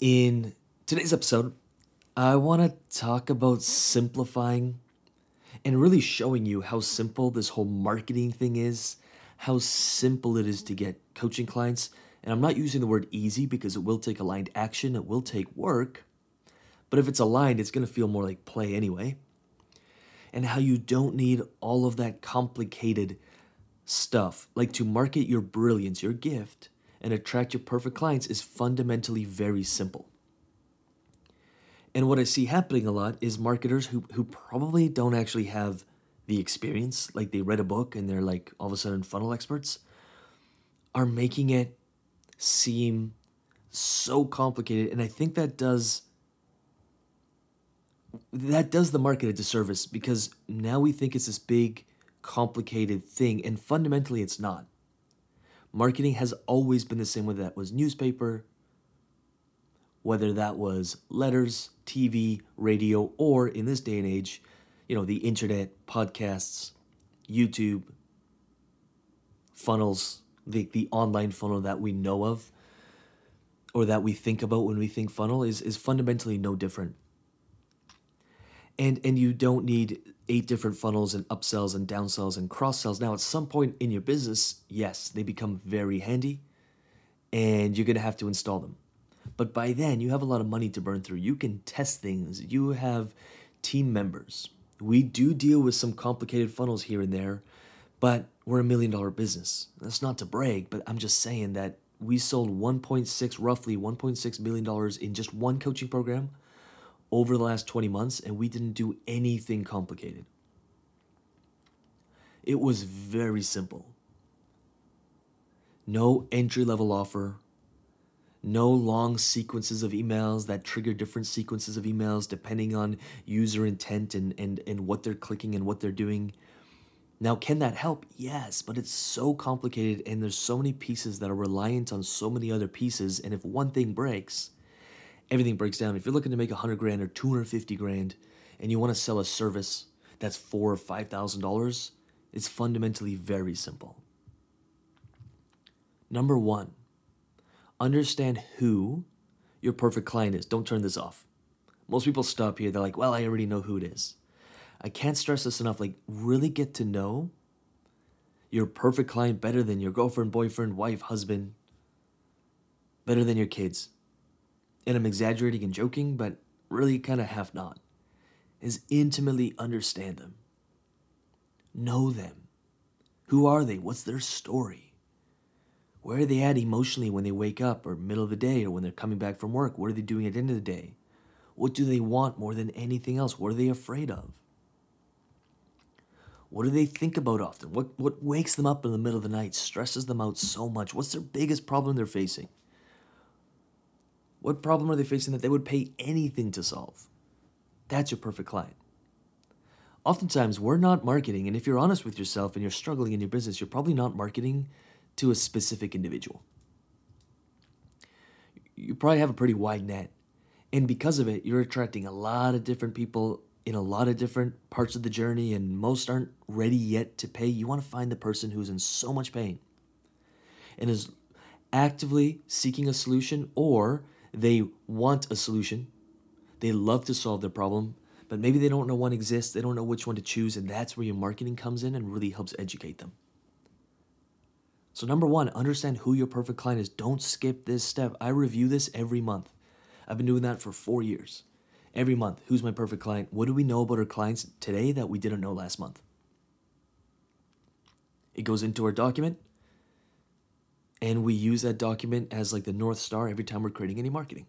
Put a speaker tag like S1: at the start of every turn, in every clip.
S1: In today's episode, I want to talk about simplifying and really showing you how simple this whole marketing thing is, how simple it is to get coaching clients. And I'm not using the word easy because it will take aligned action, it will take work. But if it's aligned, it's going to feel more like play anyway. And how you don't need all of that complicated stuff. Like to market your brilliance, your gift, and attract your perfect clients is fundamentally very simple. And what I see happening a lot is marketers who, who probably don't actually have the experience, like they read a book and they're like all of a sudden funnel experts, are making it seem so complicated. And I think that does that does the market a disservice because now we think it's this big, complicated thing, and fundamentally it's not. Marketing has always been the same, whether that was newspaper, whether that was letters, TV, radio, or in this day and age, you know, the internet, podcasts, YouTube, funnels, the, the online funnel that we know of or that we think about when we think funnel is, is fundamentally no different. And, and you don't need eight different funnels and upsells and downsells and cross sells. Now, at some point in your business, yes, they become very handy and you're going to have to install them. But by then, you have a lot of money to burn through. You can test things, you have team members. We do deal with some complicated funnels here and there, but we're a million dollar business. That's not to brag, but I'm just saying that we sold 1.6 roughly 1.6 million dollars in just one coaching program over the last 20 months and we didn't do anything complicated. It was very simple. No entry level offer, no long sequences of emails that trigger different sequences of emails depending on user intent and, and, and what they're clicking and what they're doing. Now, can that help? Yes, but it's so complicated and there's so many pieces that are reliant on so many other pieces. And if one thing breaks, everything breaks down. If you're looking to make 100 grand or 250 grand and you want to sell a service that's four or five thousand dollars, it's fundamentally very simple. Number one, understand who your perfect client is. Don't turn this off. Most people stop here. They're like, well, I already know who it is. I can't stress this enough. Like, really get to know your perfect client better than your girlfriend, boyfriend, wife, husband, better than your kids. And I'm exaggerating and joking, but really kind of half not. Is intimately understand them, know them. Who are they? What's their story? Where are they at emotionally when they wake up or middle of the day or when they're coming back from work? What are they doing at the end of the day? What do they want more than anything else? What are they afraid of? What do they think about often? What, what wakes them up in the middle of the night, stresses them out so much? What's their biggest problem they're facing? What problem are they facing that they would pay anything to solve? That's your perfect client. Oftentimes, we're not marketing, and if you're honest with yourself and you're struggling in your business, you're probably not marketing to a specific individual. You probably have a pretty wide net. And because of it, you're attracting a lot of different people in a lot of different parts of the journey, and most aren't ready yet to pay. You want to find the person who's in so much pain and is actively seeking a solution, or they want a solution. They love to solve their problem, but maybe they don't know one exists. They don't know which one to choose, and that's where your marketing comes in and really helps educate them. So, number one, understand who your perfect client is. Don't skip this step. I review this every month. I've been doing that for four years. Every month, who's my perfect client? What do we know about our clients today that we didn't know last month? It goes into our document, and we use that document as like the North Star every time we're creating any marketing.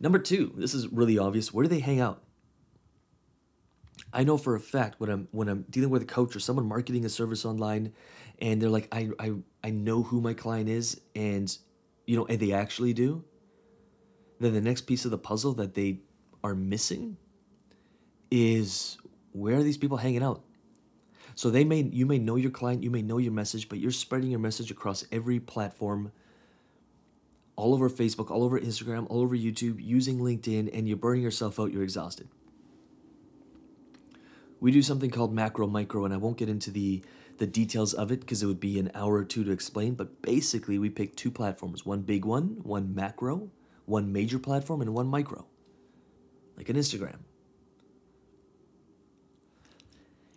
S1: Number two, this is really obvious. Where do they hang out? I know for a fact when I'm when I'm dealing with a coach or someone marketing a service online and they're like, I I, I know who my client is and you know, and they actually do, then the next piece of the puzzle that they are missing is where are these people hanging out? So they may you may know your client, you may know your message, but you're spreading your message across every platform all over Facebook, all over Instagram, all over YouTube, using LinkedIn, and you're burning yourself out, you're exhausted we do something called macro micro and i won't get into the the details of it because it would be an hour or two to explain but basically we pick two platforms one big one one macro one major platform and one micro, like an Instagram.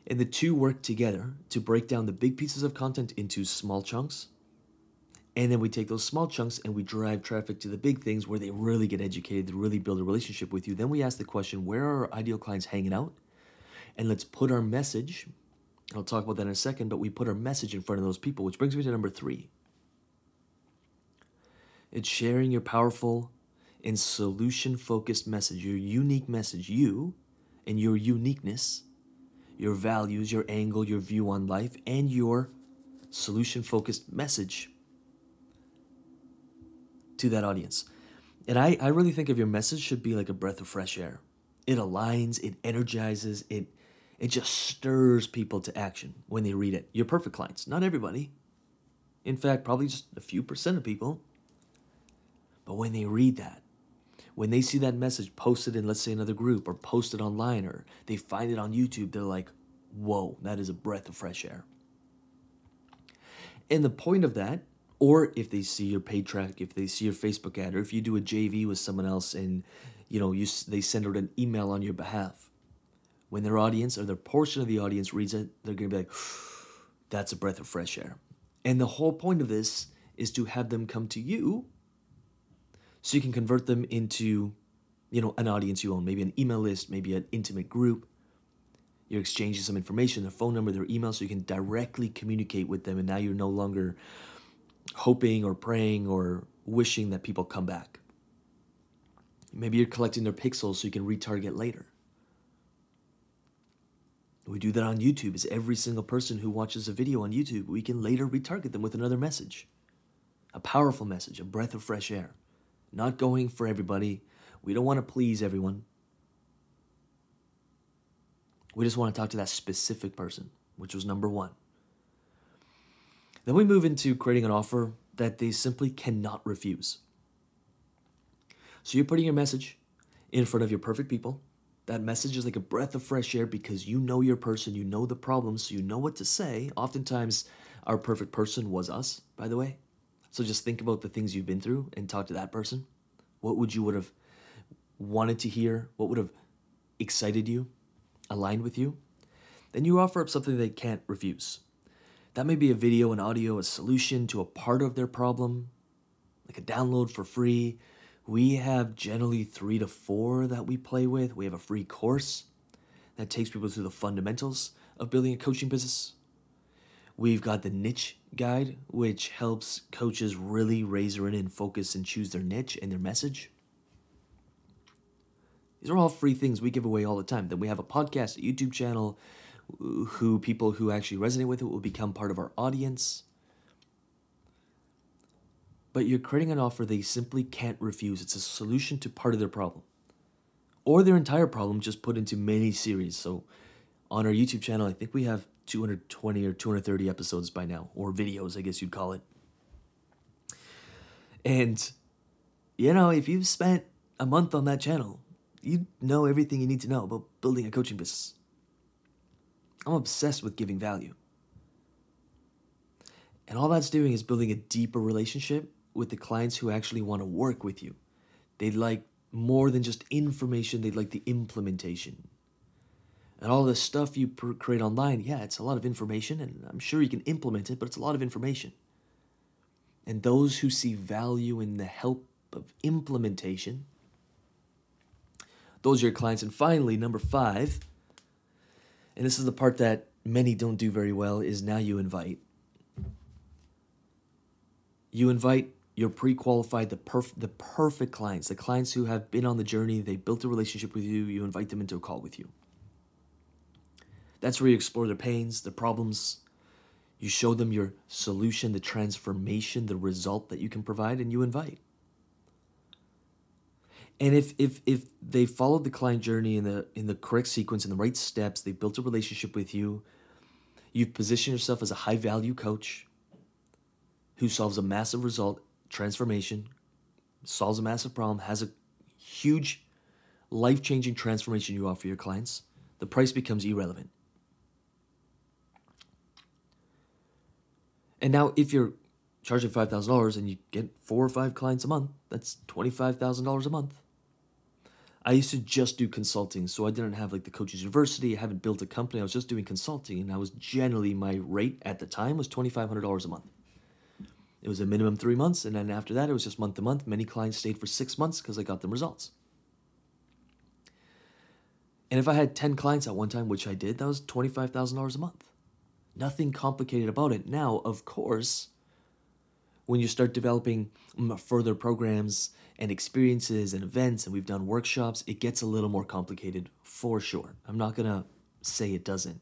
S1: And the two work together to break down the big pieces of content into small chunks. And then we take those small chunks and we drive traffic to the big things where they really get educated, they really build a relationship with you. Then we ask the question where are our ideal clients hanging out? And let's put our message, I'll talk about that in a second, but we put our message in front of those people, which brings me to number three. It's sharing your powerful and solution focused message, your unique message, you and your uniqueness, your values, your angle, your view on life, and your solution focused message to that audience. And I, I really think of your message should be like a breath of fresh air. It aligns, it energizes, it it just stirs people to action when they read it. Your perfect clients, not everybody. In fact, probably just a few percent of people but when they read that, when they see that message posted in, let's say, another group or posted online or they find it on YouTube, they're like, whoa, that is a breath of fresh air. And the point of that, or if they see your paid track, if they see your Facebook ad, or if you do a JV with someone else and you know you they send out an email on your behalf, when their audience or their portion of the audience reads it, they're gonna be like, that's a breath of fresh air. And the whole point of this is to have them come to you so you can convert them into you know an audience you own maybe an email list maybe an intimate group. You're exchanging some information their phone number their email so you can directly communicate with them and now you're no longer hoping or praying or wishing that people come back. Maybe you're collecting their pixels so you can retarget later. We do that on YouTube. Is every single person who watches a video on YouTube, we can later retarget them with another message. A powerful message, a breath of fresh air not going for everybody. We don't want to please everyone. We just want to talk to that specific person, which was number one. Then we move into creating an offer that they simply cannot refuse. So you're putting your message in front of your perfect people. That message is like a breath of fresh air because you know your person, you know the problems, so you know what to say. Oftentimes, our perfect person was us, by the way. So just think about the things you've been through and talk to that person. What would you would have wanted to hear? What would have excited you, aligned with you? Then you offer up something they can't refuse. That may be a video, an audio, a solution to a part of their problem, like a download for free. We have generally three to four that we play with. We have a free course that takes people through the fundamentals of building a coaching business. We've got the niche guide, which helps coaches really razor in and focus and choose their niche and their message. These are all free things we give away all the time. Then we have a podcast, a YouTube channel, who people who actually resonate with it will become part of our audience. But you're creating an offer they simply can't refuse. It's a solution to part of their problem. Or their entire problem just put into many series. So on our YouTube channel, I think we have 220 or 230 episodes by now, or videos, I guess you'd call it. And, you know, if you've spent a month on that channel, you know everything you need to know about building a coaching business. I'm obsessed with giving value. And all that's doing is building a deeper relationship with the clients who actually want to work with you. They'd like more than just information, they'd like the implementation and all the stuff you create online, yeah, it's a lot of information, and I'm sure you can implement it, but it's a lot of information. And those who see value in the help of implementation, those are your clients. And finally, number five, and this is the part that many don't do very well, is now you invite. You invite your pre-qualified the perf- the perfect clients the clients who have been on the journey they built a relationship with you you invite them into a call with you that's where you explore their pains, their problems. You show them your solution, the transformation, the result that you can provide, and you invite. And if if if they followed the client journey in the in the correct sequence, in the right steps, they built a relationship with you, you've positioned yourself as a high value coach who solves a massive result, transformation, solves a massive problem, has a huge life changing transformation you offer your clients, the price becomes irrelevant. And now, if you're charging $5,000 and you get four or five clients a month, that's $25,000 a month. I used to just do consulting, so I didn't have like the coaches university. I haven't built a company. I was just doing consulting, and I was generally my rate at the time was twenty five hundred dollars a month. It was a minimum three months, and then after that, it was just month to month. Many clients stayed for six months because I got them results. And if I had 10 clients at one time, which I did, that was $25,000 a month. Nothing complicated about it. Now, of course, when you start developing further programs and experiences and events, and we've done workshops, it gets a little more complicated for sure. I'm not to say it doesn't.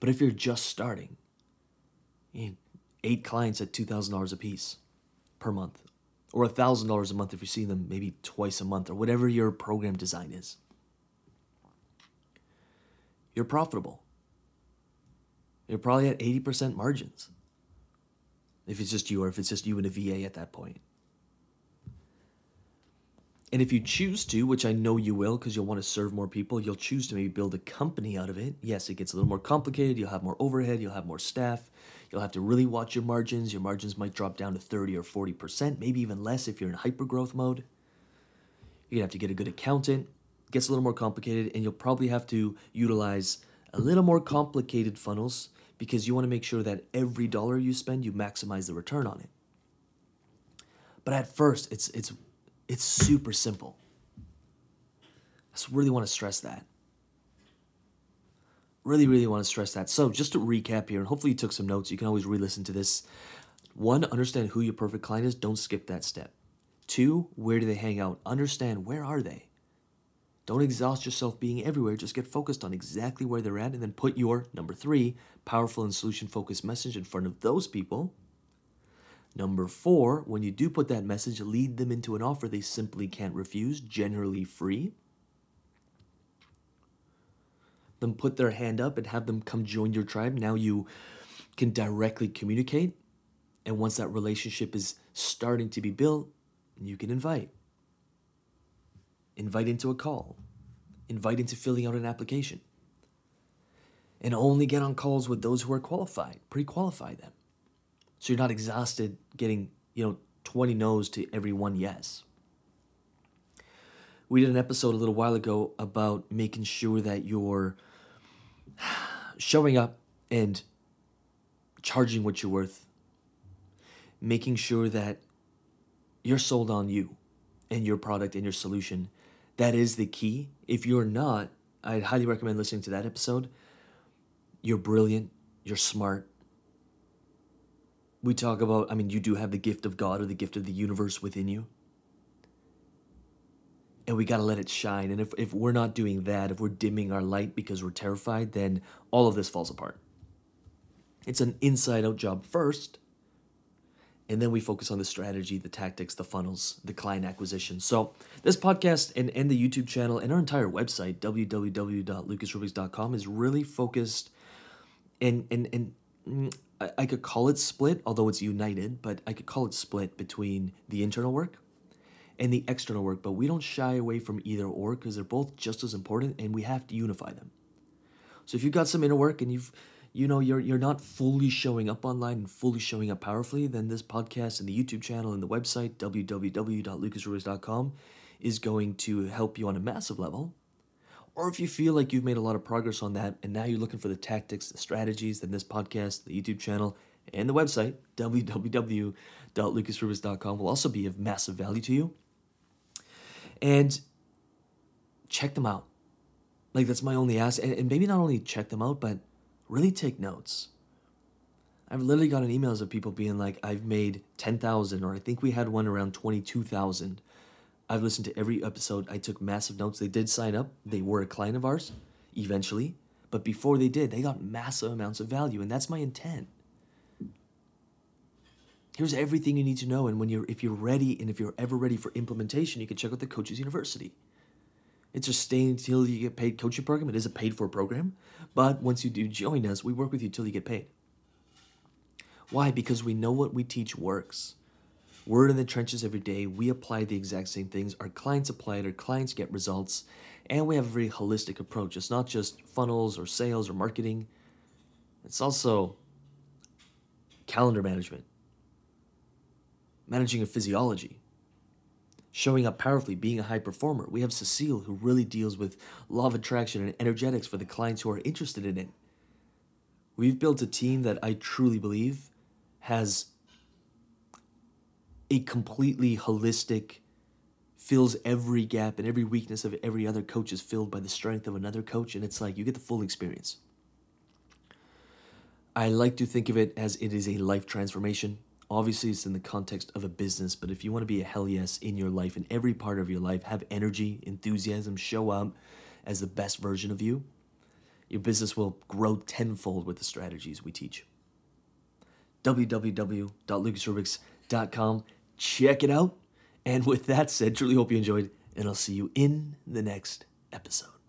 S1: But if you're just starting, eight clients at $2,000 a piece per month, or $1,000 a month if you're seeing them maybe twice a month, or whatever your program design is you're profitable. You're probably at 80% margins. If it's just you or if it's just you and a VA at that point. And if you choose to, which I know you will because you'll want to serve more people, you'll choose to maybe build a company out of it. Yes, it gets a little more complicated. You'll have more overhead, you'll have more staff. You'll have to really watch your margins. Your margins might drop down to 30 or 40%, maybe even less if you're in hyper growth mode. You're going to have to get a good accountant gets a little more complicated, and you'll probably have to utilize a little more complicated funnels because you want to make sure that every dollar you spend, you maximize the return on it. But at first, it's it's it's super simple. I just really want to stress that. Really, really want to stress that. So, just to recap here, and hopefully you took some notes. You can always re-listen to this. One, understand who your perfect client is. Don't skip that step. Two, where do they hang out? Understand where are they. Don't exhaust yourself being everywhere. Just get focused on exactly where they're at and then put your, number three, powerful and solution focused message in front of those people. Number four, when you do put that message, lead them into an offer they simply can't refuse, generally free. Then put their hand up and have them come join your tribe. Now you can directly communicate. And once that relationship is starting to be built, you can invite invite into a call, invite into filling out an application. And only get on calls with those who are qualified, pre qualify them. So you're not exhausted getting, you know, 20 no's to every one yes. We did an episode a little while ago about making sure that you're showing up and charging what you're worth, making sure that you're sold on you and your product and your solution that is the key. If you're not, I'd highly recommend listening to that episode. You're brilliant, you're smart. We talk about, I mean, you do have the gift of God or the gift of the universe within you. And we got to let it shine. And if, if we're not doing that, if we're dimming our light because we're terrified, then all of this falls apart. It's an inside out job first, and then we focus on the strategy, the tactics, the funnels, the client acquisition. So this podcast and, and the YouTube channel and our entire website, www.lucasrubix.com, is really focused and and and I, I could call it split, although it's united, but I could call it split between the internal work and the external work. But we don't shy away from either or because they're both just as important and we have to unify them. So if you've got some inner work and you've you know you're you're not fully showing up online and fully showing up powerfully, then this podcast and the YouTube channel and the website www.lucasrubix.com is going to help you on a massive level. Or if you feel like you've made a lot of progress on that and now you're looking for the tactics, the strategies, then this podcast, the YouTube channel, and the website www.lucasrubix.com will also be of massive value to you. And check them out. Like that's my only ask, and, and maybe not only check them out, but really take notes. I've literally gotten emails of people being like, I've made 10,000, or I think we had one around 22,000. I've listened to every episode. I took massive notes. They did sign up, they were a client of ours eventually. But before they did, they got massive amounts of value, and that's my intent. Here's everything you need to know, and when you're if you're ready and if you're ever ready for implementation, you can check out the Coaches University. It's a stay until you get paid coaching program. It is a paid for program. But once you do join us, we work with you till you get paid. Why? Because we know what we teach works. We're in the trenches every day. We apply the exact same things. Our clients apply it. Our clients get results. And we have a very holistic approach. It's not just funnels or sales or marketing. It's also calendar management, managing a physiology, showing up powerfully, being a high performer. We have Cecile, who really deals with law of attraction and energetics for the clients who are interested in it. We've built a team that I truly believe has a completely holistic, fills every gap and every weakness of every other coach is filled by the strength of another coach. And it's like you get the full experience. I like to think of it as it is a life transformation. Obviously, it's in the context of a business, but if you want to be a hell yes in your life, in every part of your life, have energy, enthusiasm, show up as the best version of you, your business will grow tenfold with the strategies we teach. www.lucasrubix.com. Check it out. And with that said, truly hope you enjoyed, and I'll see you in the next episode.